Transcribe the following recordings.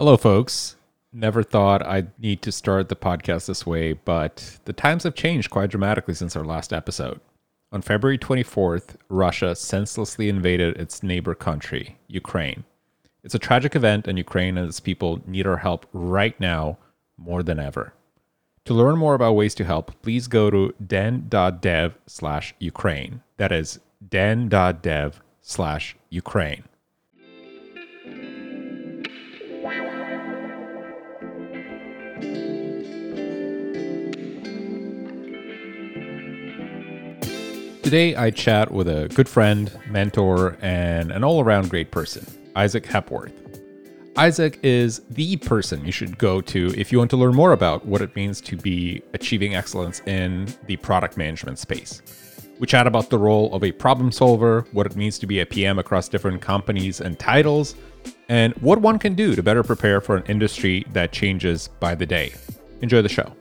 Hello, folks. Never thought I'd need to start the podcast this way, but the times have changed quite dramatically since our last episode. On February 24th, Russia senselessly invaded its neighbor country, Ukraine. It's a tragic event, and Ukraine and its people need our help right now more than ever. To learn more about ways to help, please go to den.dev slash Ukraine. That is den.dev slash Ukraine. Today, I chat with a good friend, mentor, and an all around great person, Isaac Hepworth. Isaac is the person you should go to if you want to learn more about what it means to be achieving excellence in the product management space. We chat about the role of a problem solver, what it means to be a PM across different companies and titles, and what one can do to better prepare for an industry that changes by the day. Enjoy the show.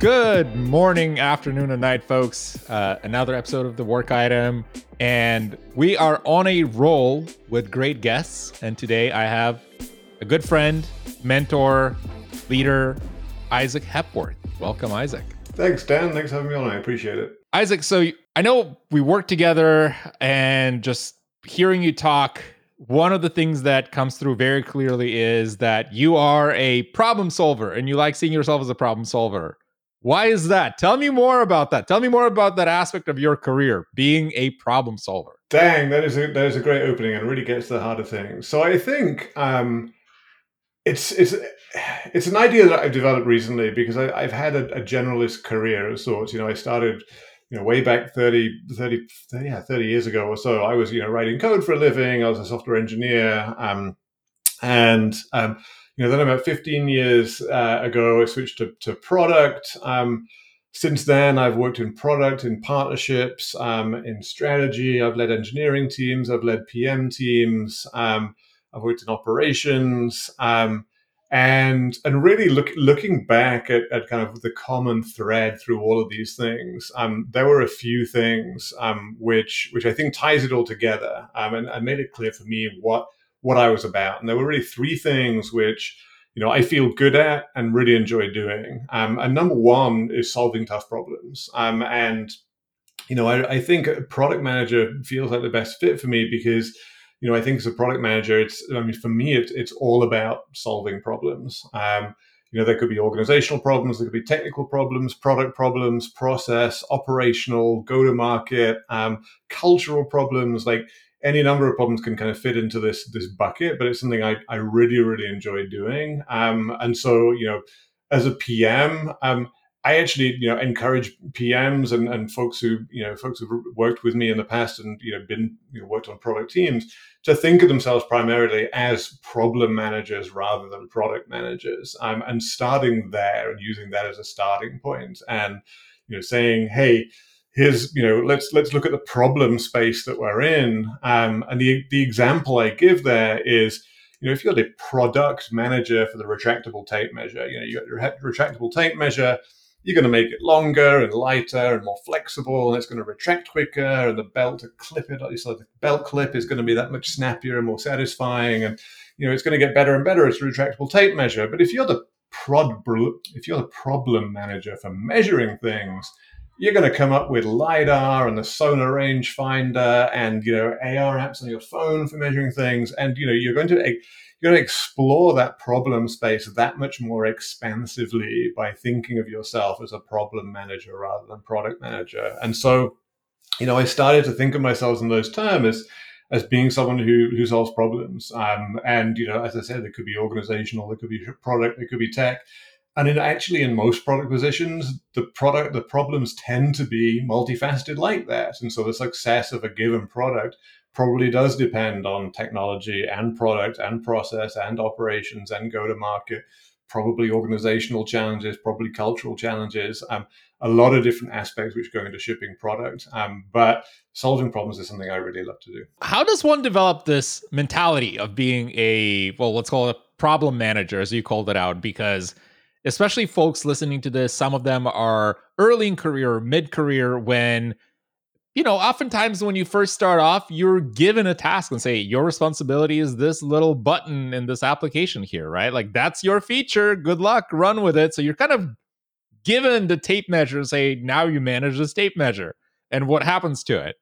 Good morning, afternoon, and night, folks. Uh, another episode of The Work Item. And we are on a roll with great guests. And today I have a good friend, mentor, leader, Isaac Hepworth. Welcome, Isaac. Thanks, Den. Thanks for having me on. I appreciate it. Isaac, so I know we work together and just hearing you talk, one of the things that comes through very clearly is that you are a problem solver and you like seeing yourself as a problem solver. Why is that? Tell me more about that. Tell me more about that aspect of your career, being a problem solver. Dang, that is a that is a great opening and really gets to the heart of things. So I think um, it's it's it's an idea that I've developed recently because I, have had a, a, generalist career of sorts. You know, I started you know way back 30, 30, 30, yeah, 30 years ago or so. I was you know writing code for a living. I was a software engineer, um, and um, you know, then about 15 years uh, ago, I switched to, to product. Um, since then, I've worked in product, in partnerships, um, in strategy. I've led engineering teams. I've led PM teams. Um, I've worked in operations. Um, and and really look, looking back at, at kind of the common thread through all of these things, um, there were a few things um, which which I think ties it all together and, and made it clear for me what what I was about. And there were really three things which, you know, I feel good at and really enjoy doing. Um, and number one is solving tough problems. Um, and, you know, I, I, think product manager feels like the best fit for me because, you know, I think as a product manager, it's, I mean, for me, it, it's all about solving problems. Um, you know, there could be organizational problems, there could be technical problems, product problems, process, operational, go to market, um, cultural problems. Like, any number of problems can kind of fit into this this bucket, but it's something I, I really really enjoy doing. Um, and so you know, as a PM, um, I actually you know encourage PMs and, and folks who you know folks who've worked with me in the past and you know been you know, worked on product teams to think of themselves primarily as problem managers rather than product managers. Um, and starting there and using that as a starting point, and you know saying, hey here's you know let's let's look at the problem space that we're in. Um, and the the example i give there is you know if you're the product manager for the retractable tape measure you know you got your retractable tape measure you're going to make it longer and lighter and more flexible and it's going to retract quicker and the belt to clip it so the belt clip is going to be that much snappier and more satisfying and you know it's going to get better and better as a retractable tape measure. But if you're the prod if you're the problem manager for measuring things you're going to come up with lidar and the sonar rangefinder and you know AR apps on your phone for measuring things, and you know you're going to you're going to explore that problem space that much more expansively by thinking of yourself as a problem manager rather than product manager. And so, you know, I started to think of myself in those terms as as being someone who who solves problems. Um, and you know, as I said, it could be organizational, it could be product, it could be tech and in actually in most product positions the product the problems tend to be multifaceted like that. And so the success of a given product probably does depend on technology and product and process and operations and go to market probably organizational challenges probably cultural challenges um, a lot of different aspects which go into shipping product. Um, but solving problems is something i really love to do. How does one develop this mentality of being a well let's call it a problem manager as you called it out because especially folks listening to this, some of them are early in career, mid career, when you know, oftentimes when you first start off, you're given a task and say, your responsibility is this little button in this application here, right? Like that's your feature. Good luck, run with it. So you're kind of given the tape measure and say, now you manage this tape measure and what happens to it.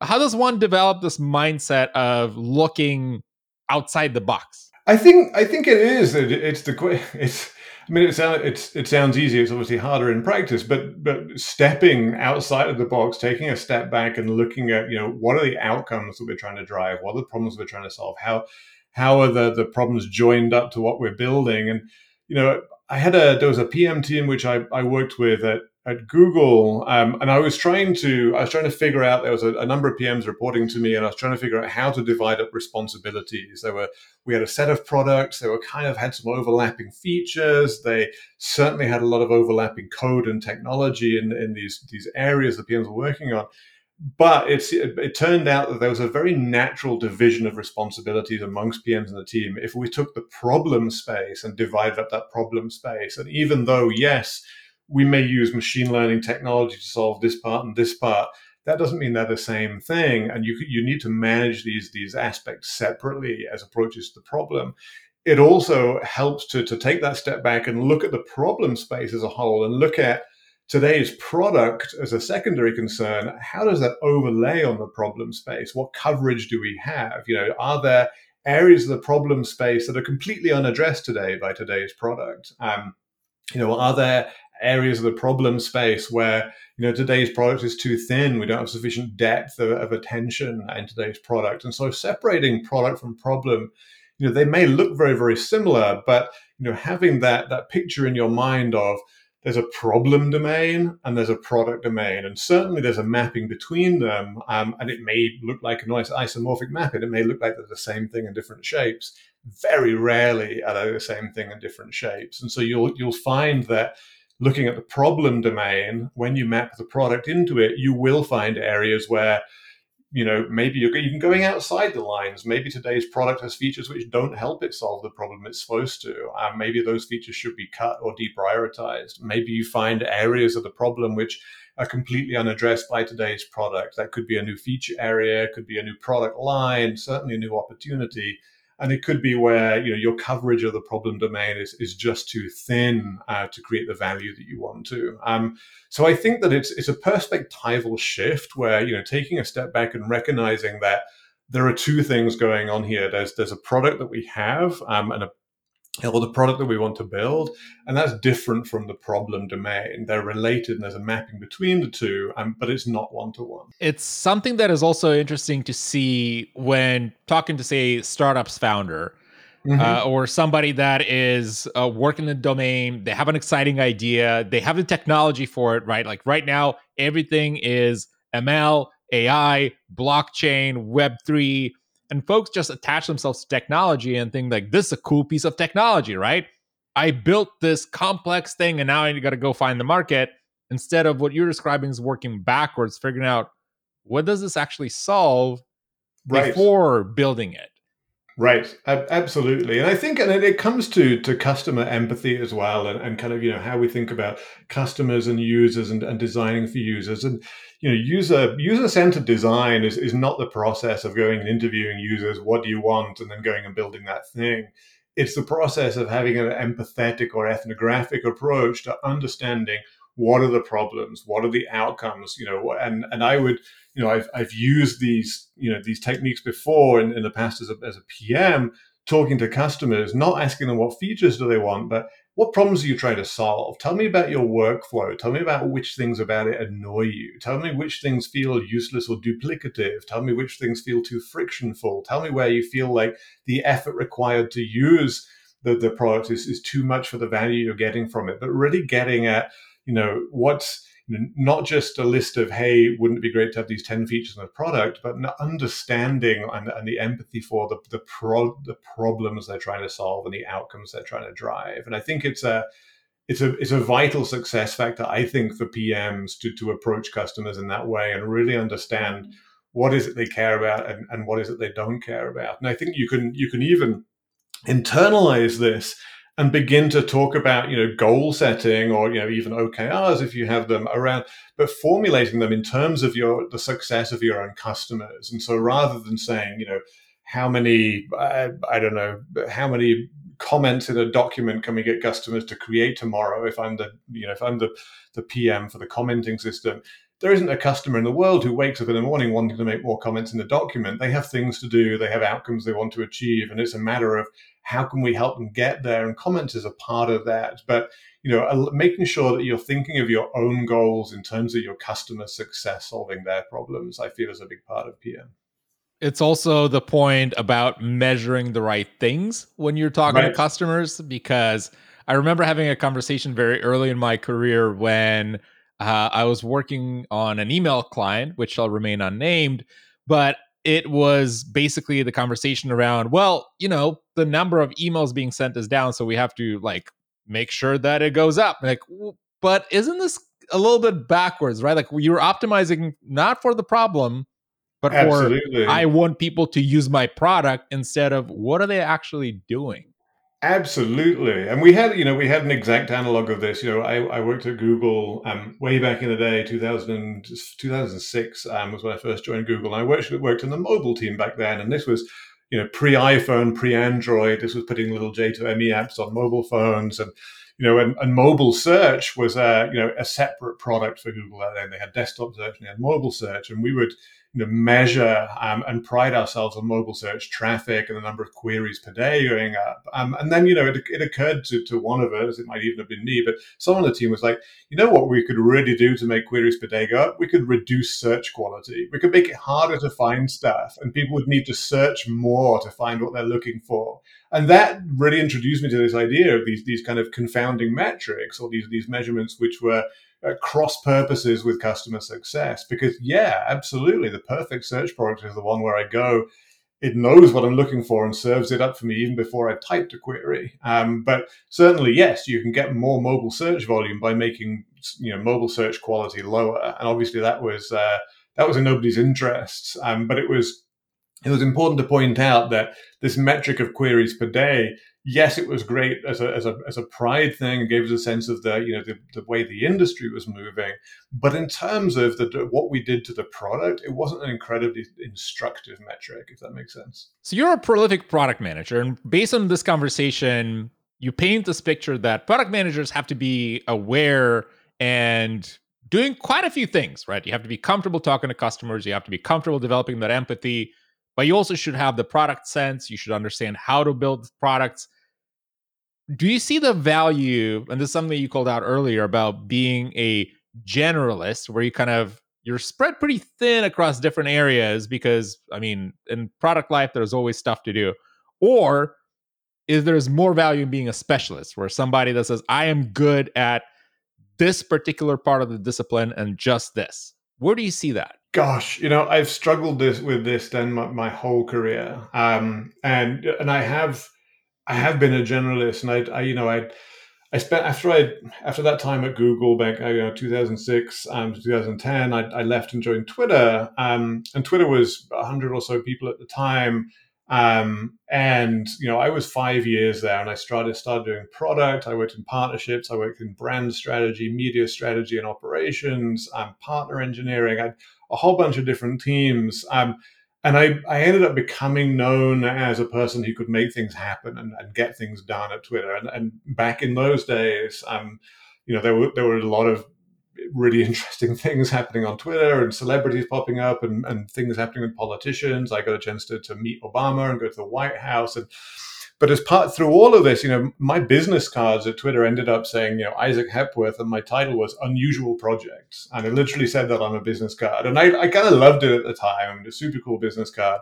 How does one develop this mindset of looking outside the box? I think I think it is. It's the it's I mean, it sounds it's it sounds easy. It's obviously harder in practice, but but stepping outside of the box, taking a step back, and looking at you know what are the outcomes that we're trying to drive, what are the problems we're trying to solve, how how are the the problems joined up to what we're building, and you know, I had a there was a PM team which I I worked with at at Google, um, and I was trying to I was trying to figure out there was a, a, number of PMs reporting to me, and I was trying to figure out how to divide up responsibilities. There were we had a set of products. They were kind of had some overlapping features. They certainly had a lot of overlapping code and technology in, in these these areas the PMs were working on. But it's it, it turned out that there was a very natural division of responsibilities amongst PMs in the team. If we took the problem space and divided up that problem space, and even though yes we may use machine learning technology to solve this part and this part. That doesn't mean they're the same thing, and you you need to manage these these aspects separately as approaches to the problem. It also helps to to take that step back and look at the problem space as a whole, and look at today's product as a secondary concern. How does that overlay on the problem space? What coverage do we have? You know, are there areas of the problem space that are completely unaddressed today by today's product? Um, you know, are there areas of the problem space where you know today's product is too thin. We don't have sufficient depth of, of, attention in today's product. And so separating product from problem you know they may look very very similar but you know having that that picture in your mind of there's a problem domain and there's a product domain and certainly there's a mapping between them um, and it may look like a nice isomorphic mapping it may look like they're the same thing in different shapes. Very rarely are they the same thing in different shapes. And so you'll you'll find that looking at the problem domain, when you map the product into it, you will find areas where you know maybe you're even going outside the lines. Maybe today's product has features which don't help it solve the problem it's supposed to. Um, maybe those features should be cut or deprioritized. Maybe you find areas of the problem which are completely unaddressed by today's product. That could be a new feature area could be a new product line certainly a new opportunity and it could be where you know your coverage of the problem domain is, is just too thin uh, to create the value that you want to. Um, so I think that it's it's a perspectival shift where you know taking a step back and recognizing that there are two things going on here. There's there's a product that we have um, and a or the product that we want to build. And that's different from the problem domain. They're related and there's a mapping between the two, um, but it's not one to one. It's something that is also interesting to see when talking to, say, startups founder. Mm-hmm. Uh, or somebody that is uh, working in the domain, they have an exciting idea, they have the technology for it, right? Like right now, everything is ML, AI, blockchain, Web3, and folks just attach themselves to technology and think like this is a cool piece of technology right i built this complex thing and now i got to go find the market instead of what you're describing is working backwards figuring out what does this actually solve right. before building it Right, absolutely, and I think, and it comes to to customer empathy as well, and, and kind of you know how we think about customers and users and, and designing for users, and you know user user centered design is is not the process of going and interviewing users, what do you want, and then going and building that thing. It's the process of having an empathetic or ethnographic approach to understanding what are the problems, what are the outcomes, you know, and and I would you know, I've, I've used these, you know, these techniques before in, in the past as a, as a PM, talking to customers, not asking them what features do they want, but what problems are you trying to solve? Tell me about your workflow. Tell me about which things about it annoy you. Tell me which things feel useless or duplicative. Tell me which things feel too frictionful. Tell me where you feel like the effort required to use the, the product is, is too much for the value you're getting from it. But really getting at, you know, what's not just a list of hey wouldn't it be great to have these 10 features in a product but an understanding and, and the empathy for the the, pro, the problems they're trying to solve and the outcomes they're trying to drive. And i think it's a it's a it's a vital success factor i think for pms to to approach customers in that way and really understand what is it they care about and, and what is it they don't care about. And i think you can you can even internalize this and begin to talk about you know goal setting or you know even OKRs if you have them around but formulating them in terms of your the success of your own customers. And so rather than saying you know how many I, I don't know how many comments in a document can we get customers to create tomorrow if I'm the you know if I'm the the PM for the commenting system there isn't a customer in the world who wakes up in the morning wanting to make more comments in the document. They have things to do, they have outcomes they want to achieve, and it's a matter of how can we help them get there. And comments is a part of that. But you know, making sure that you're thinking of your own goals in terms of your customer success, solving their problems, I feel is a big part of PM. It's also the point about measuring the right things when you're talking right. to customers because I remember having a conversation very early in my career when uh, I was working on an email client, which shall remain unnamed, but it was basically the conversation around, well, you know, the number of emails being sent is down, so we have to like make sure that it goes up. Like, but isn't this a little bit backwards, right? Like you're optimizing not for the problem, but Absolutely. for I want people to use my product instead of what are they actually doing? Absolutely. And we had, you know, we had an exact analog of this. You know, I, I worked at Google um, way back in the day, 2000, 2006 um, was when I first joined Google. I worked, worked in the mobile team back then. And this was, you know, pre iPhone, pre Android. This was putting little J2ME apps on mobile phones. And, you know, and, and mobile search was, a, you know, a separate product for Google. And they had desktop search and they had mobile search. And we would, you know, measure um, and pride ourselves on mobile search traffic and the number of queries per day going up. Um, and then, you know, it, it occurred to, to one of us, it might even have been me, but someone on the team was like, you know what we could really do to make queries per day go up? We could reduce search quality. We could make it harder to find stuff and people would need to search more to find what they're looking for. And that really introduced me to this idea of these, these kind of confounding metrics or these, these measurements which were uh, cross purposes with customer success because yeah absolutely the perfect search product is the one where i go it knows what i'm looking for and serves it up for me even before i've typed a query. Um, but certainly yes you can get more mobile search volume by making you know mobile search quality lower. And obviously that was uh, that was in nobody's interests. Um, but it was it was important to point out that this metric of queries per day yes, it was great as a, as a, as a pride thing and gave us a sense of the, you know, the, the way the industry was moving. But in terms of the, what we did to the product, it wasn't an incredibly instructive metric, if that makes sense. So you're a prolific product manager. And based on this conversation, you paint this picture that product managers have to be aware and doing quite a few things, right? You have to be comfortable talking to customers, you have to be comfortable developing that empathy but you also should have the product sense. You should understand how to build products. Do you see the value? And this is something you called out earlier about being a generalist, where you kind of you're spread pretty thin across different areas because I mean, in product life, there's always stuff to do. Or is there's more value in being a specialist, where somebody that says, I am good at this particular part of the discipline and just this. Where do you see that? Gosh, you know, I've struggled this with this then my, my whole career, um, and and I have I have been a generalist, and I, I you know I I spent after I after that time at Google back you know 2006 um, 2010 I, I left and joined Twitter. Um, and Twitter was 100 or so people at the time um, and you know I was five years there and I started started doing product I worked in partnerships I worked in brand strategy media strategy and operations um, partner engineering I a whole bunch of different teams. Um, and I, I ended up becoming known as a person who could make things happen and, and get things done at Twitter. And, and back in those days, um, you know, there were there were a lot of really interesting things happening on Twitter and celebrities popping up and, and things happening with politicians. I got a chance to, to meet Obama and go to the White House and but as part through all of this, you know, my business cards at Twitter ended up saying, you know, Isaac Hepworth, and my title was Unusual Projects, and it literally said that on a business card, and I, I kind of loved it at the time. A super cool business card.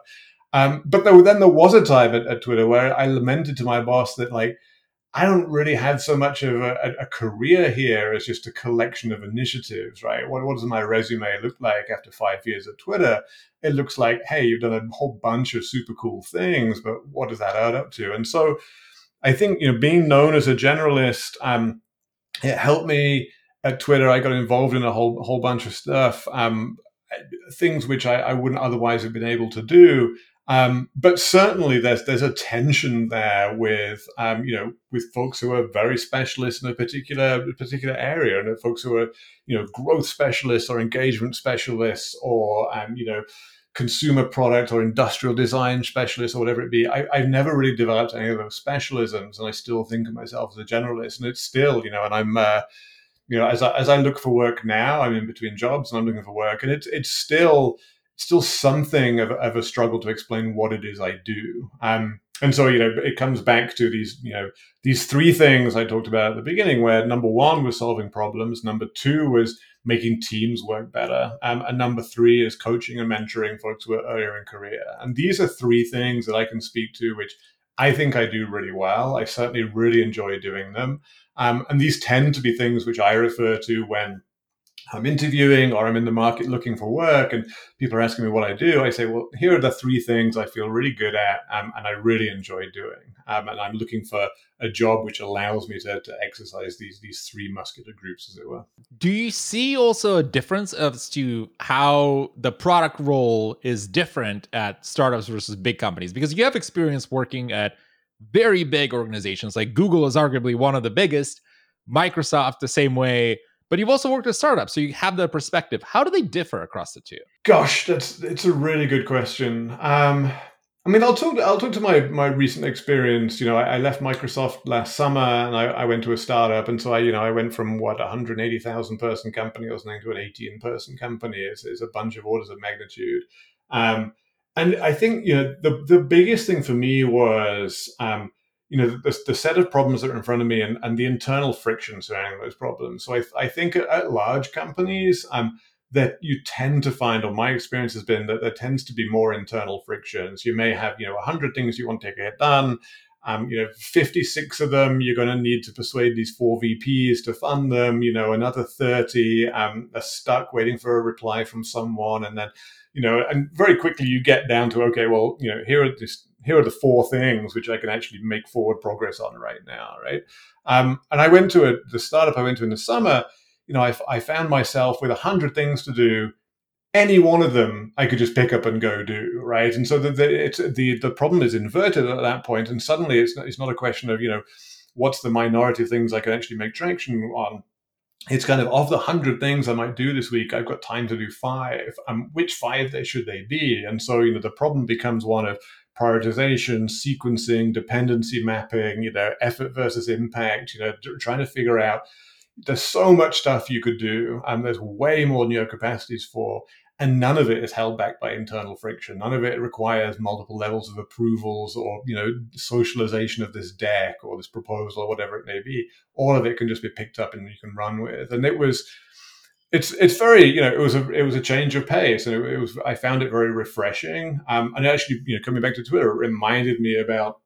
Um, but there, then there was a time at, at Twitter where I lamented to my boss that like I don't really have so much of a, a, career here as just a collection of initiatives, right? What, what does my resume look like after five years at Twitter? It looks like, hey, you've done a whole bunch of super cool things, but what does that add up to? And so I think, you know, being known as a generalist, um, it helped me at Twitter. I got involved in a whole, whole bunch of stuff, um, things which I, I wouldn't otherwise have been able to do Um, but certainly, there's there's a tension there with um, you know with folks who are very specialists in a particular particular area, and folks who are you know growth specialists or engagement specialists or um, you know consumer product or industrial design specialist or whatever it be. I, have never really developed any of those specialisms, and I still think of myself as a generalist. And it's still, you know, and I'm, uh, you know, as I, as I look for work now, I'm in between jobs and I'm looking for work, and it's it's still still something of, of a struggle to explain what it is I do. Um, and so you know it comes back to these you know these three things i talked about at the beginning where number one was solving problems number two was making teams work better um, and number three is coaching and mentoring folks who are earlier in career. And these are three things that i can speak to which i think i do really well. I certainly really enjoy doing them. Um, and these tend to be things which i refer to when I'm interviewing or I'm in the market looking for work and people are asking me what I do, I say, well, here are the three things I feel really good at um, and I really enjoy doing. Um, and I'm looking for a job which allows me to, to exercise these these three muscular groups, as it were. Do you see also a difference as to how the product role is different at startups versus big companies? Because you have experience working at very big organizations, like Google is arguably one of the biggest, Microsoft the same way but you've also worked at startups, so you have the perspective. How do they differ across the two? Gosh, that's it's a really good question. Um, I mean, I'll talk. I'll talk to my my recent experience. You know, I, I left Microsoft last summer, and I, I, went to a startup, and so I, you know, I went from what 180,000 person company or something to an 18 person company. It's, it's a bunch of orders of magnitude. Um, and I think you know the the biggest thing for me was um, you know the, the, set of problems that are in front of me and, and the internal friction surrounding those problems. So i, I think at, large companies um, that you tend to find or my experience has been that there tends to be more internal frictions you may have you know 100 things you want to get done. Um, you know 56 of them you're going to need to persuade these four vps to fund them you know another 30 um, are stuck waiting for a reply from someone. And then you know and very quickly you get down to okay well you know here are this here are the four things which I can actually make forward progress on right now, right? Um, and I went to a, the startup I went to in the summer. You know, I, I found myself with a hundred things to do. Any one of them I could just pick up and go do, right? And so the the, the the problem is inverted at that point, and suddenly it's not, it's not a question of you know what's the minority of things I can actually make traction on. It's kind of of the hundred things I might do this week, I've got time to do five. Um, which five should they be? And so you know the problem becomes one of prioritization, sequencing, dependency mapping, you know, effort versus impact, you know, trying to figure out there's so much stuff you could do and there's way more than your capacities for and none of it is held back by internal friction. None of it requires multiple levels of approvals or you know socialization of this deck or this proposal or whatever it may be. All of it can just be picked up and you can run with. And it was it's it's very you know it was a it was a change of pace and it, it was I found it very refreshing um, and actually you know coming back to Twitter it reminded me about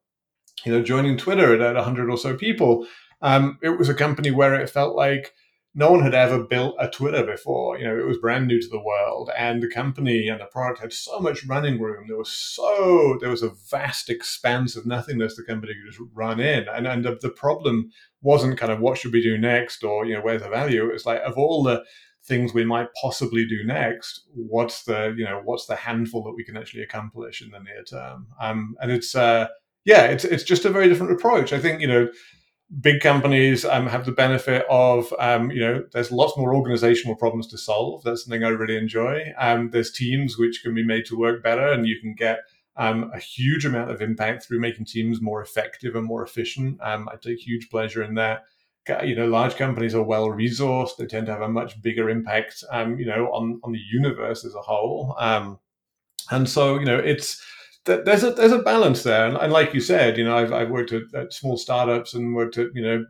you know joining Twitter at, 100 or so people um, it was a company where it felt like no one had ever built a Twitter before. You know, it was brand new to the world, and the company and the product had so much running room. There was so there was a vast expanse of nothingness the company could just run in, and and the, the problem wasn't kind of what should we do next or you know where's the value. It's like of all the things we might possibly do next what's the you know what's the handful that we can actually accomplish in the near term? Um, and it's uh, yeah it's it's just a very different approach. I think you know big companies um, have the benefit of um, you know there's lots more organizational problems to solve. That's something i really enjoy. Um, there's teams which can be made to work better and you can get um, a huge amount of impact through making teams more effective and more efficient. Um, i take huge pleasure in that you know, large companies are well resourced. They tend to have a much bigger impact, um, you know, on on the universe as a whole. Um, and so, you know, it's there's a there's a balance there. And, and like you said, you know, I've, I've worked at, at, small startups and worked at you know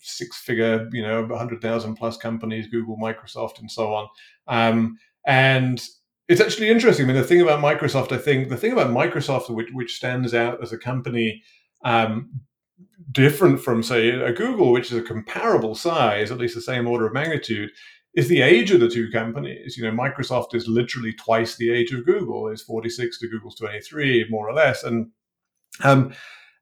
six figure, you know, hundred thousand plus companies, Google, Microsoft, and so on. Um, and it's actually interesting. I mean, the thing about Microsoft, I think, the thing about Microsoft, which, which stands out as a company um, different from, say, a Google, which is a comparable size, at least the same order of magnitude, is the age of the two companies. You know, Microsoft is literally twice the age of Google. It's 46 to Google's 23, more or less. And um,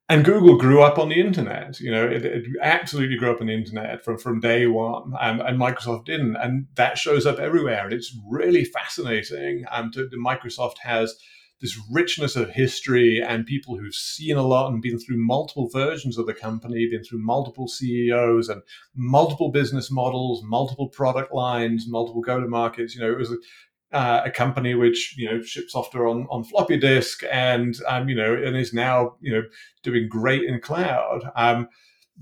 and Google grew up on the internet. You know, it, it, absolutely grew up on the internet from, from day one, and, and Microsoft didn't. And that shows up everywhere. And it's really fascinating. Um, to, Microsoft has this richness of history and people who've seen a lot and been through multiple versions of the company, been through multiple CEOs and multiple business models, multiple product lines, multiple go to markets. You know, it was uh, a company which you know ships software on, on floppy disk and um, you know and is now you know doing great in cloud. Um,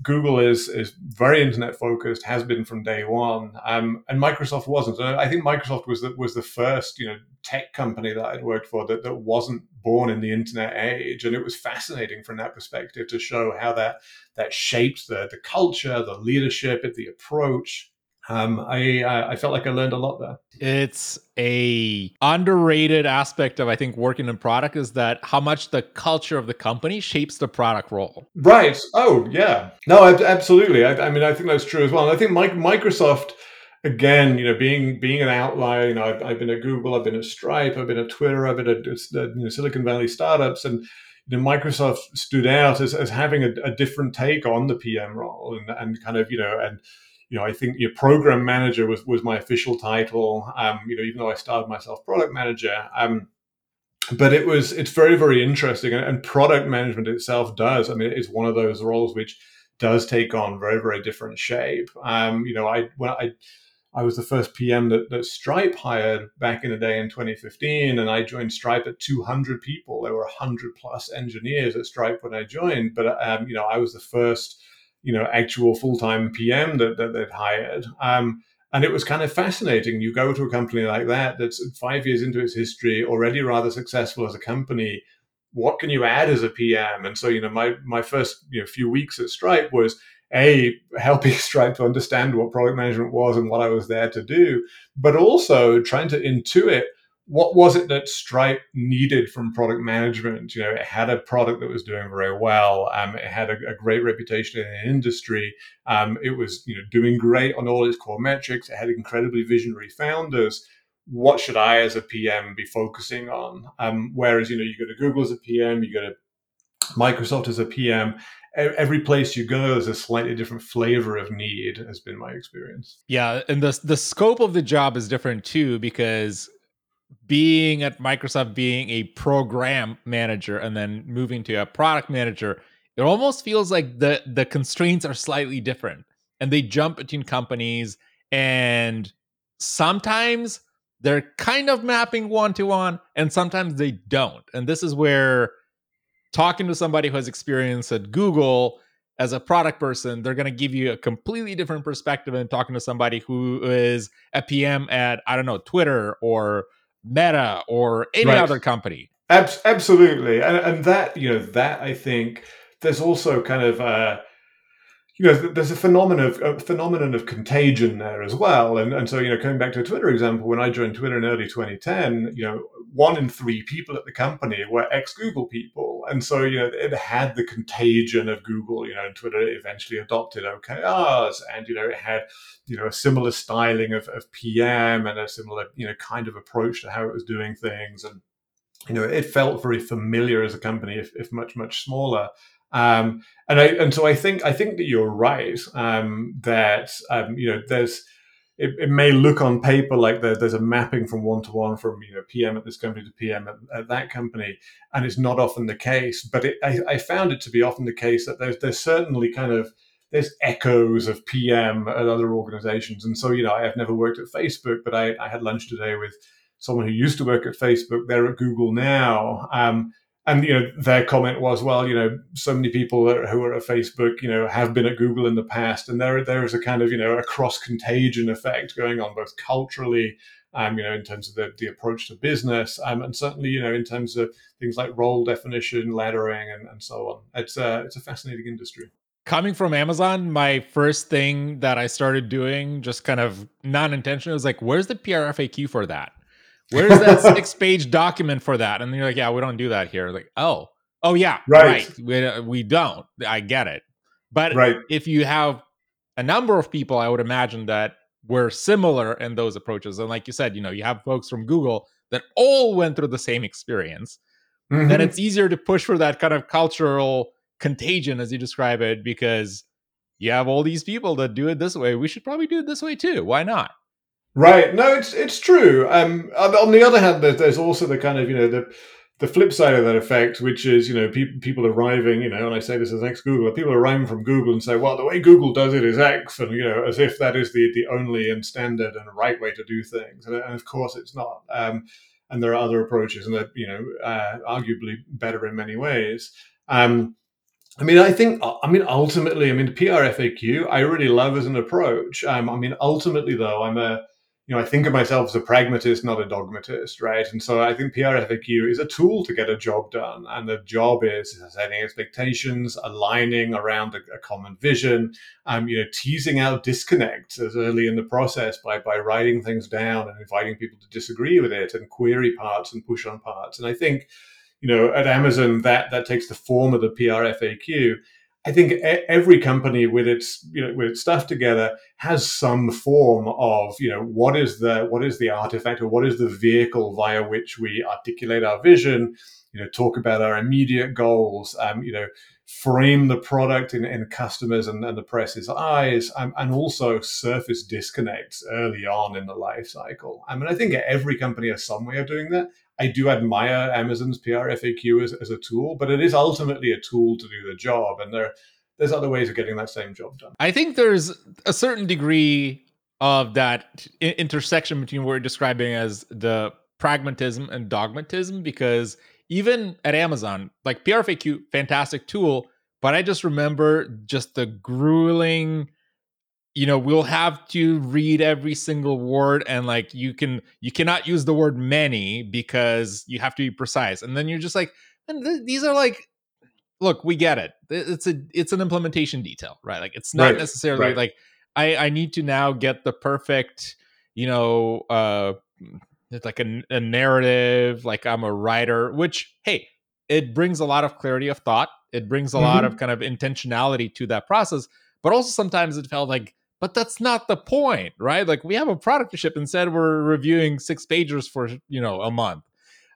Google is is very internet focused, has been from day one, um, and Microsoft wasn't. And I think Microsoft was the, was the first you know tech company that I'd worked for that, that wasn't born in the internet age, and it was fascinating from that perspective to show how that that shaped the the culture, the leadership, the approach, um, I I felt like I learned a lot there. It's a underrated aspect of I think working in product is that how much the culture of the company shapes the product role. Right. Oh yeah. No, absolutely. I, I mean, I think that's true as well. And I think Microsoft again, you know, being being an outlier, you know, I've, I've, been at Google, I've been at Stripe, I've been at Twitter, I've been at you know, Silicon Valley startups, and you know, Microsoft stood out as, as having a, a different take on the PM role, and, and kind of you know, and you know, I think your program manager was was my official title. Um, you know, even though I started myself product manager. Um, but it was it's very very interesting, and, and product management itself does. I mean, it's one of those roles which does take on very very different shape. Um, you know, I when I I was the first PM that, that Stripe hired back in the day in 2015, and I joined Stripe at 200 people. There were 100 plus engineers at Stripe when I joined, but um, you know I was the first you know actual full time PM that, that they'd hired. Um, and it was kind of fascinating. You go to a company like that that's five years into its history, already rather successful as a company. What can you add as a PM? And so, you know, my my first you know, few weeks at Stripe was a helping Stripe to understand what product management was and what I was there to do, but also trying to intuit what was it that Stripe needed from product management? You know, it had a product that was doing very well. Um, it had a, a, great reputation in the industry. Um, it was, you know, doing great on all its core metrics. It had incredibly visionary founders. What should I, as a PM, be focusing on? Um, whereas, you know, you go to Google as a PM, you go to Microsoft as a PM. Every place you go is a slightly different flavor of need. Has been my experience. Yeah, and the the scope of the job is different too because being at Microsoft, being a program manager, and then moving to a product manager, it almost feels like the the constraints are slightly different, and they jump between companies, and sometimes they're kind of mapping one to one, and sometimes they don't. And this is where talking to somebody who has experience at Google as a product person, they're going to give you a completely different perspective than talking to somebody who is a PM at, I don't know, Twitter or Meta or any right. other company. Ab- absolutely, and, and that you know that I think there's also kind of uh, you know there's a phenomenon of a phenomenon of contagion there as well, and and so you know coming back to a Twitter example, when I joined Twitter in early 2010, you know one in three people at the company were ex Google people, and so you know it had the contagion of Google. You know, and Twitter eventually adopted OKRs, and you know it had you know a similar styling of, of PM and a similar you know kind of approach to how it was doing things and you know it felt very familiar as a company if, if much much smaller um, and I and so I think I think that you're right um, that um, you know there's it, it, may look on paper like there, there's a mapping from one to one from you know PM at this company to PM at, at that company, and it's not often the case. But it, I, I, found it to be often the case that there's there's certainly kind of there's echoes of PM at other organizations. And so, you know, I have never worked at Facebook, but I, I had lunch today with someone who used to work at Facebook. They're at Google now. Um, and you know their comment was well you know so many people who are at facebook you know have been at google in the past and there there is a kind of you know a cross contagion effect going on both culturally um, you know in terms of the, the approach to business um, and certainly you know in terms of things like role definition laddering and, and so on it's a it's a fascinating industry coming from Amazon, my first thing that I started doing, just kind of non intentional, was like, where's the PRFAQ for that? Where's that six page document for that? And you're like, yeah, we don't do that here. Like, oh, oh, yeah, right. right. We, we don't. I get it. But right. if you have a number of people, I would imagine that were similar in those approaches. And like you said, you know, you have folks from Google that all went through the same experience. Mm-hmm. Then it's easier to push for that kind of cultural contagion as you describe it because you have all these people that do it this way we should probably do it this way too why not right no it's it's true um on the other hand there's also the kind of you know the the flip side of that effect, which is, you know, pe- people arriving, you know, and I say this as ex Google, people arriving from Google and say, well, the way Google does it is X, and, you know, as if that is the, the only and standard and right way to do things. And, and of course it's not. Um, and there are other approaches, and that, you know, uh, arguably better in many ways. Um, I mean, I think, I mean, ultimately, I mean, PRFAQ, I really love as an approach. Um, I mean, ultimately, though, I'm a, you know, I think of myself as a pragmatist, not a dogmatist, right? And so I think PRFAQ is a tool to get a job done. And the job is setting expectations, aligning around a, a common vision, um, you know, teasing out disconnects as early in the process by, by writing things down and inviting people to disagree with it and query parts and push on parts. And I think, you know, at Amazon, that, that takes the form of the PRFAQ. I think every company with its you know with its stuff together has some form of you know what is the what is the artifact or what is the vehicle via which we articulate our vision, you know, talk about our immediate goals, um, you know, frame the product in, in customers and, and the press's eyes, um, and also surface disconnects early on in the life cycle. I mean, I think every company has some way of doing that. I do admire Amazon's PR FAQ as, as a tool, but it is ultimately a tool to do the job. And there, there's other ways of getting that same job done. I think there's a certain degree of that intersection between what we're describing as the pragmatism and dogmatism, because even at Amazon, like PRFAQ, fantastic tool, but I just remember just the grueling you know we'll have to read every single word and like you can you cannot use the word many because you have to be precise. And then you're just like th- these are like look we get it. It's a it's an implementation detail right? Like it's not right, necessarily right. like i i need to now get the perfect you know uh it's like a, a narrative like i'm a writer which hey it brings a lot of clarity of thought. It brings a mm-hmm. lot of kind of intentionality to that process. But also sometimes it felt like but that's not the point, right? Like we have a product to ship. Instead, we're reviewing six pages for you know a month,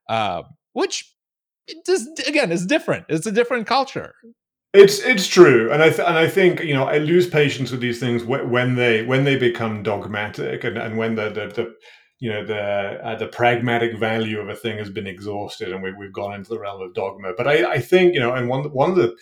uh, which just again is different. It's a different culture. It's it's true, and I th- and I think you know I lose patience with these things when they when they become dogmatic and, and when the, the, the you know the uh, the pragmatic value of a thing has been exhausted and we, we've gone into the realm of dogma. But I, I think you know, and one one of the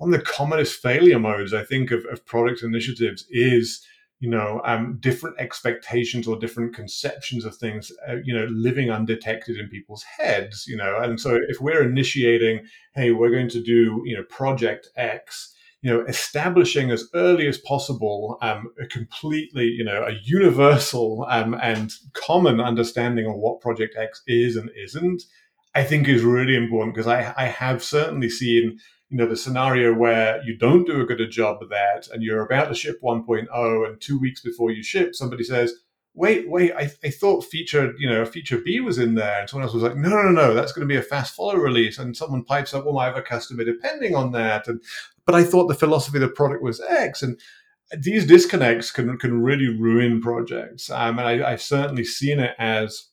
one of the commonest failure modes I think of, of product initiatives is you know um, different expectations or different conceptions of things uh, you know living undetected in people's heads you know? And so if we're initiating hey we're going to do you know project x you know establishing as early as possible um, a completely you know a universal um, and common understanding of what project x is and isn't i think is really important because I, I have certainly seen you know the scenario where you don't do a good a job of that and you're about to ship 1.0 and two weeks before you ship somebody says wait wait I, I thought feature you know feature b was in there. And someone else was like no no no that's going to be a fast follow release. And someone pipes up well i have a customer depending on that. And but i thought the philosophy of the product was x. And these disconnects can can really ruin projects. Um, and I, i've certainly seen it as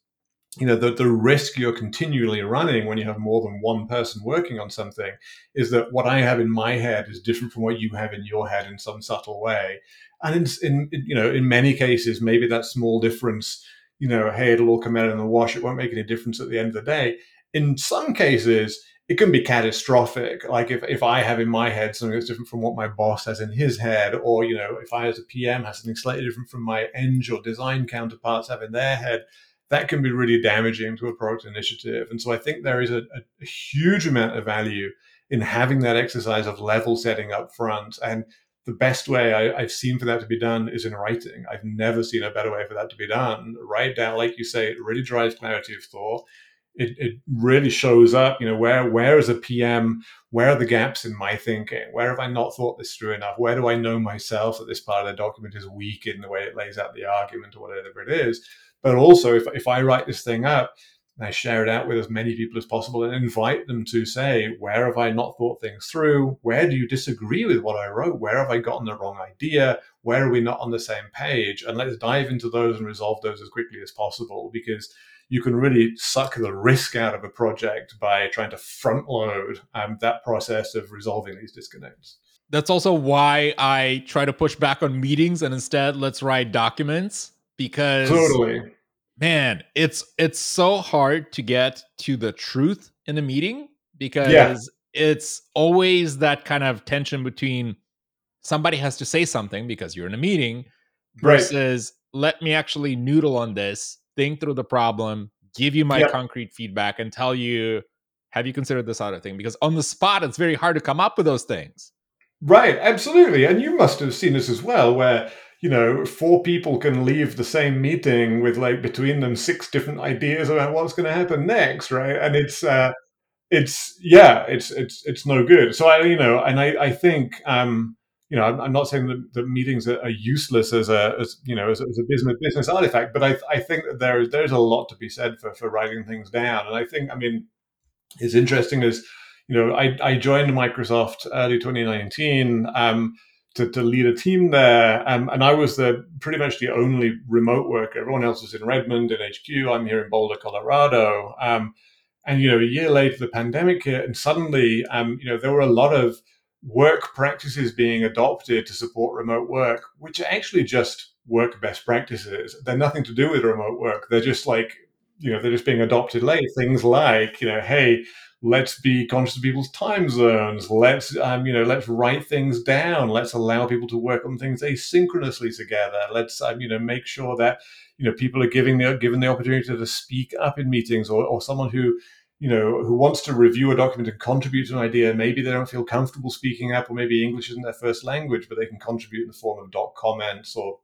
you know the, the risk you're continually running when you have more than one person working on something is that what i have in my head is different from what you have in your head in some subtle way. And in, in you know in many cases maybe that small difference you know hey it'll all come out in the wash it won't make any difference at the end of the day. In some cases it can be catastrophic. Like if, if i have in my head something that's different from what my boss has in his head or you know if i as a pm have something slightly different from my eng or design counterparts have in their head that can be really damaging to a product initiative. And so I think there is a, a, huge amount of value in having that exercise of level setting up front. And the best way I, have seen for that to be done is in writing. I've never seen a better way for that to be done. Write down, like you say, it really drives clarity of thought. It, it really shows up, you know, where where is a PM, where are the gaps in my thinking? Where have I not thought this through enough? Where do I know myself that this part of the document is weak in the way it lays out the argument or whatever it is? But also, if, if I write this thing up and I share it out with as many people as possible and invite them to say, where have I not thought things through? Where do you disagree with what I wrote? Where have I gotten the wrong idea? Where are we not on the same page? And let's dive into those and resolve those as quickly as possible because you can really suck the risk out of a project by trying to front load um, that process of resolving these disconnects. That's also why I try to push back on meetings and instead let's write documents because totally man it's it's so hard to get to the truth in a meeting because yeah. it's always that kind of tension between somebody has to say something because you're in a meeting versus right. let me actually noodle on this, think through the problem, give you my concrete feedback, and tell you, have you considered this other thing? Because on the spot, it's very hard to come up with those things. Right, absolutely. And you must have seen this as well, where you know, four people can leave the same meeting with like between them six different ideas about what's going to happen next, right? And it's uh, it's yeah, it's it's it's no good. So I you know, and I I think um, you know, I'm, I'm not saying that, that meetings are, are, useless as a as you know as, as, a business business artifact, but I I think that there there's a lot to be said for for writing things down, and I think I mean, it's interesting as you know, I, I joined Microsoft early 2019. Um, to, to lead a team there. Um, and I was the pretty much the only remote worker. Everyone else was in Redmond in HQ. I'm here in Boulder, Colorado. Um, and you know, a year later, the pandemic hit, and suddenly, um, you know, there were a lot of work practices being adopted to support remote work, which are actually just work best practices. They're nothing to do with remote work. They're just like, you know, they're just being adopted late. Things like, you know, hey, let's be conscious of people's time zones. Let's, um, you know, let's write things down. Let's allow people to work on things asynchronously together. Let's, um, you know, make sure that, you know, people are giving the given the opportunity to speak up in meetings, or, or someone who, you know, who wants to review a document and contribute to an idea. Maybe they don't feel comfortable speaking up, or maybe English isn't their first language, but they can contribute in the form of doc comments or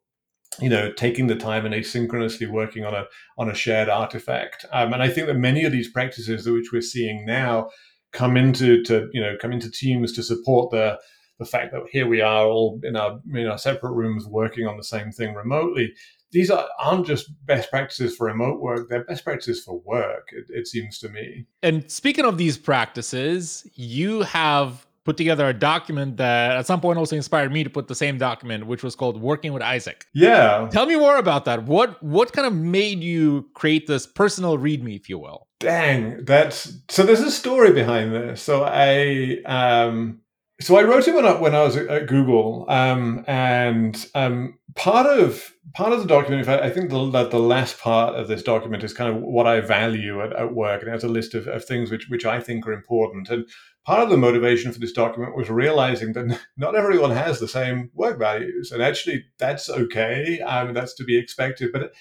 you know taking the time and asynchronously working on a on a shared artifact. Um, and i think that many of these practices which we're seeing now come into to you know come into teams to support the the fact that here we are all in our in our separate rooms working on the same thing remotely. These are, aren't just best practices for remote work they're best practices for work it, it seems to me. And speaking of these practices you have put together a document that at some point also inspired me to put the same document, which was called Working with Isaac. Yeah. Tell me more about that. What what kind of made you create this personal readme, if you will? Dang, that's so. There's a story behind this. So I um so I wrote it when I, when I was at Google, um, and um, part of part of the document, fact, I think the, that the last part of this document is kind of what I value at, at work, and it has a list of, of things which which I think are important. And part of the motivation for this document was realizing that not everyone has the same work values, and actually that's okay. Um, that's to be expected, but.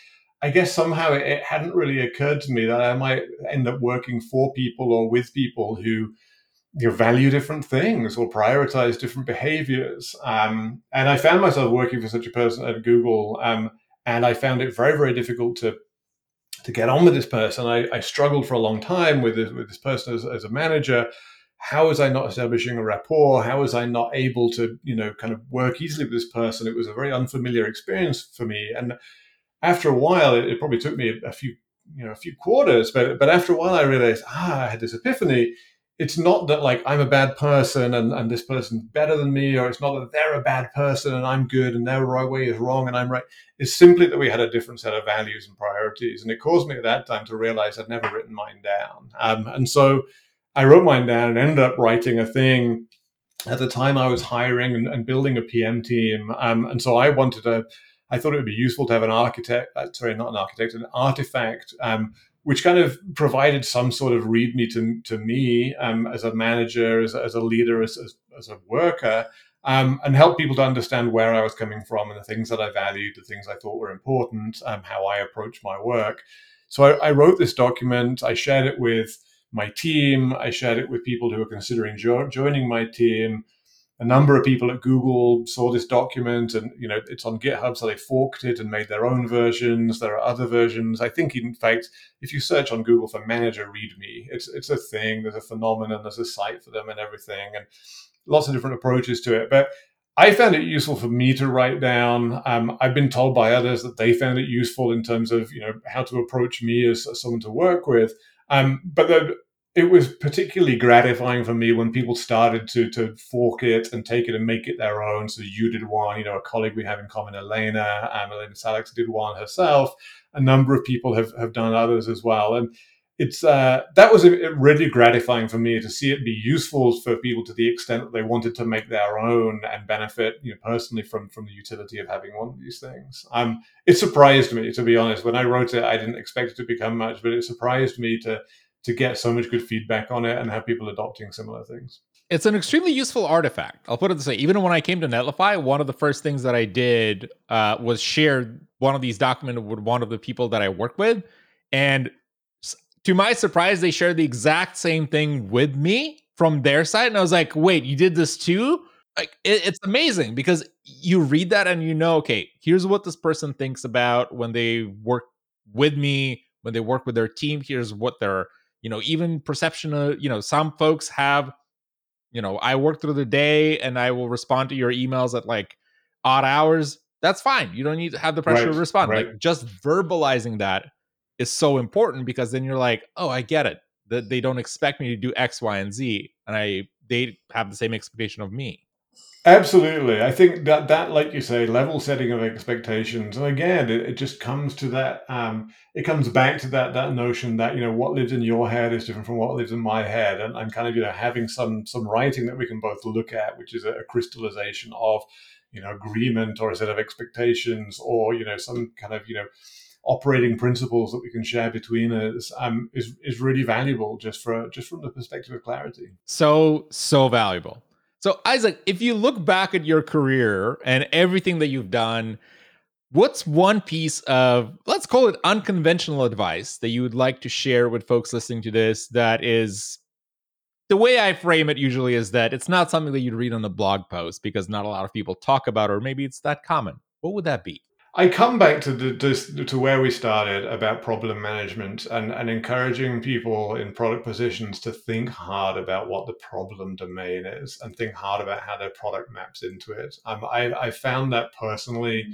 I guess somehow it, it hadn't really occurred to me that I might end up working for people or with people who you know, value different things or prioritize different behaviors. Um, and I found myself working for such a person at Google, um, and I found it very, very difficult to to get on with this person. I, I struggled for a long time with this, with this person as, as a manager. How was I not establishing a rapport? How was I not able to, you know, kind of work easily with this person? It was a very unfamiliar experience for me. And after a while, it, it probably took me a, a few, you know, a few quarters, but but after a while, I realized, ah, I had this epiphany it's not that like I'm a bad person and, and this person's better than me, or it's not that they're a bad person and I'm good and their right way is wrong and I'm right. It's simply that we had a different set of values and priorities. And it caused me at that time to realize I'd never written mine down. Um, and so I wrote mine down and ended up writing a thing. At the time, I was hiring and, and building a PM team. Um, and so I wanted to, I thought it would be useful to have an architect, uh, sorry, not an architect, an artifact um, which kind of provided some sort of readme to, to me um, as a manager, as, as a leader, as, as, as a worker, um, and help people to understand where I was coming from and the things that I valued, the things I thought were important, um, how I approach my work. So I, I, wrote this document. I shared it with my team. I shared it with people who were considering jo- joining my team a number of people at Google saw this document and you know it's on GitHub, so they forked it and made their own versions. There are other versions. I think in fact, if you search on Google for manager README, it's it's a thing. There's a phenomenon, there's a site for them and everything, and lots of different approaches to it. But I found it useful for me to write down. Um, I've been told by others that they found it useful in terms of you know how to approach me as, as someone to work with. Um, but the it was particularly gratifying for me when people started to to fork it and take it and make it their own. So you did one, you know, a colleague we have in common, Elena, um, Elena Salix did one herself. A number of people have, have done others as well. And it's uh, that was really gratifying for me to see it be useful for people to the extent that they wanted to make their own and benefit, you know, personally from from the utility of having one of these things. Um, it surprised me to be honest. When I wrote it, I didn't expect it to become much, but it surprised me to to get so much good feedback on it and have people adopting similar things. It's an extremely useful artifact. I'll put it this way: even when I came to Netlify, one of the first things that I did uh, was share one of these documents with one of the people that I work with, and to my surprise, they shared the exact same thing with me from their side, and I was like, "Wait, you did this too?" Like, it, it's amazing because you read that and you know, okay, here's what this person thinks about when they work with me, when they work with their team. Here's what their, you know, even perception of, you know, some folks have, you know, I work through the day and I will respond to your emails at like odd hours. That's fine. You don't need to have the pressure Right, to respond. right. Like just verbalizing that is so important because then you're like, oh, I get it. That they don't expect me to do X, Y, and Z, and I they have the same expectation of me. Absolutely. I think that that, like you say, level setting of expectations, and again, it, it just comes to that. Um, it comes back to that that notion that you know what lives in your head is different from what lives in my head, and, and kind of you know having some some writing that we can both look at, which is a, a crystallization of you know agreement or a set of expectations, or you know some kind of you know operating principles that we can share between us, um, is is really valuable just for just from the perspective of clarity. So, so valuable. So, Isaac, if you look back at your career and everything that you've done, what's one piece of, let's call it unconventional advice that you would like to share with folks listening to this that is the way I frame it usually is that it's not something that you'd read on a blog post because not a lot of people talk about or maybe it's that common. What would that be? I come back to the to where we started about problem management and, and encouraging people in product positions to think hard about what the problem domain is and think hard about how their product maps into it. Um, I, I found that personally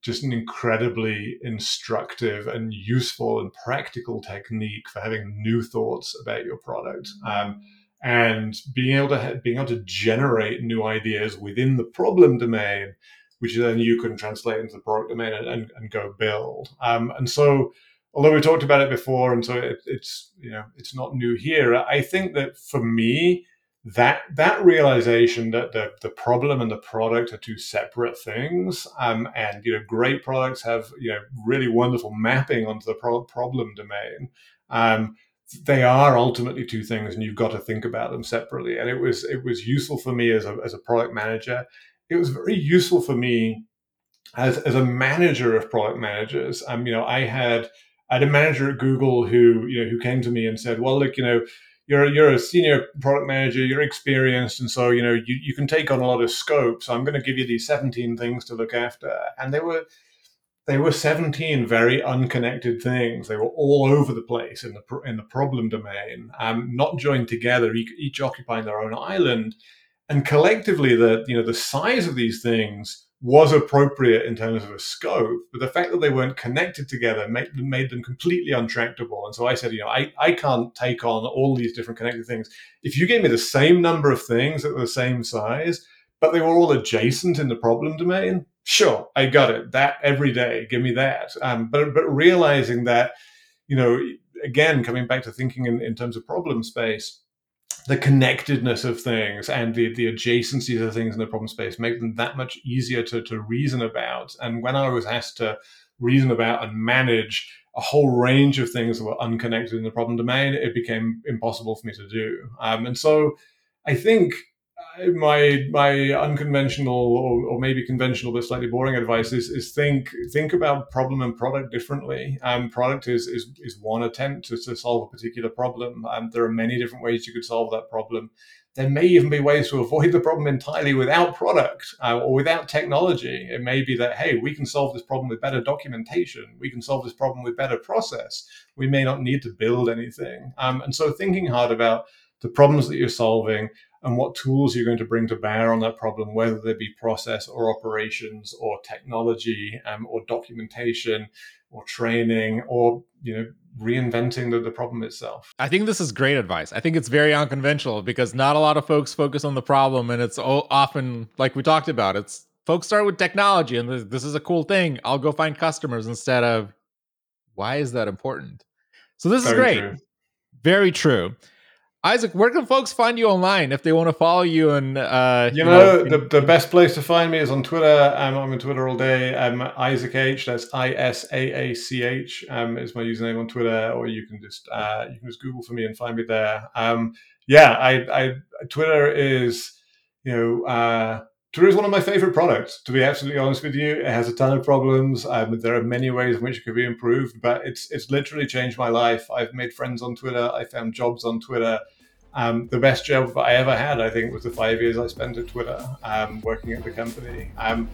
just an incredibly instructive and useful and practical technique for having new thoughts about your product. Um, and being able to ha- being able to generate new ideas within the problem domain which then you can translate into the product domain and, and, and go build. Um, and so, although we talked about it before, and so it, it's you know it's not new here. I think that for me, that that realization that the the problem and the product are two separate things, um, and you know great products have you know really wonderful mapping onto the pro- problem domain. Um, they are ultimately two things, and you've got to think about them separately. And it was it was useful for me as a as a product manager it was very useful for me as, as a manager of product managers. Um, you know, I had I had a manager at Google who you know who came to me and said, "Well, look, you know, you're you're a senior product manager, you're experienced, and so you know you, you can take on a lot of scope. So I'm going to give you these 17 things to look after." And they were they were 17 very unconnected things. They were all over the place in the in the problem domain, um, not joined together, each, each occupying their own island and collectively the you know the size of these things was appropriate in terms of a scope, but the fact that they weren't connected together made, made them completely untractable. And so I said, you know, I, I can't take on all these different connected things. If you gave me the same number of things that were the same size, but they were all adjacent in the problem domain, sure, I got it. That every day, give me that. Um, but but realizing that, you know, again, coming back to thinking in, in terms of problem space, the connectedness of things and the, the adjacencies of things in the problem space make them that much easier to, to reason about. And when I was asked to reason about and manage a whole range of things that were unconnected in the problem domain, it became impossible for me to do. Um, and so I think my my unconventional or, or, maybe conventional but slightly boring advice is, is think think about problem and product differently. Um, product is, is is one attempt to, to solve a particular problem. Um, there are many different ways you could solve that problem. There may even be ways to avoid the problem entirely without product uh, or without technology. It may be that hey, we can solve this problem with better documentation. We can solve this problem with better process. We may not need to build anything. Um, and so thinking hard about the problems that you're solving and what tools are you're going to bring to bear on that problem, whether they be process or operations or technology um, or documentation or training or you know reinventing the, the problem itself. I think this is great advice. I think it's very unconventional because not a lot of folks focus on the problem, and it's often like we talked about. It's folks start with technology, and this, this is a cool thing. I'll go find customers instead of why is that important. So this very is great. True. Very true. Isaac, where can folks find you online if they want to follow you? And uh, you, you know, know, the, the best place to find me is on Twitter. Um, I'm on Twitter all day. Um, Isaac H. That's I S A A C H. Um, is my username on Twitter, or you can just uh, you can just Google for me and find me there. Um, yeah, I, I Twitter is you know. Uh, Twitter is one of my favorite products, to be absolutely honest with you. It has a ton of problems. Um, there are many ways in which it could be improved, but it's it's literally changed my life. I've made friends on Twitter. I found jobs on Twitter. Um, the best job I ever had, I think, was the five years I spent at Twitter, um, working at the company. Um,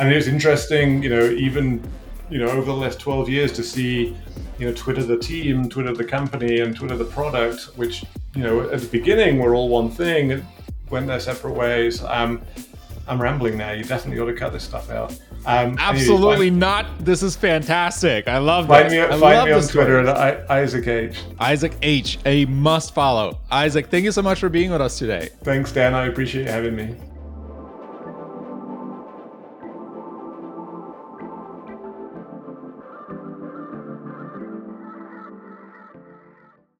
and it was interesting, you know, even you know over the last 12 years to see, you know, Twitter the team, Twitter the company, and Twitter the product, which you know at the beginning were all one thing, went their separate ways. I'm rambling now. You definitely ought to cut this stuff out. Um, Absolutely not. This is fantastic. I love find this. Me, I find me on Twitter at Isaac H. Isaac H. A must follow. Isaac, thank you so much for being with us today. Thanks, Den. I appreciate you having me.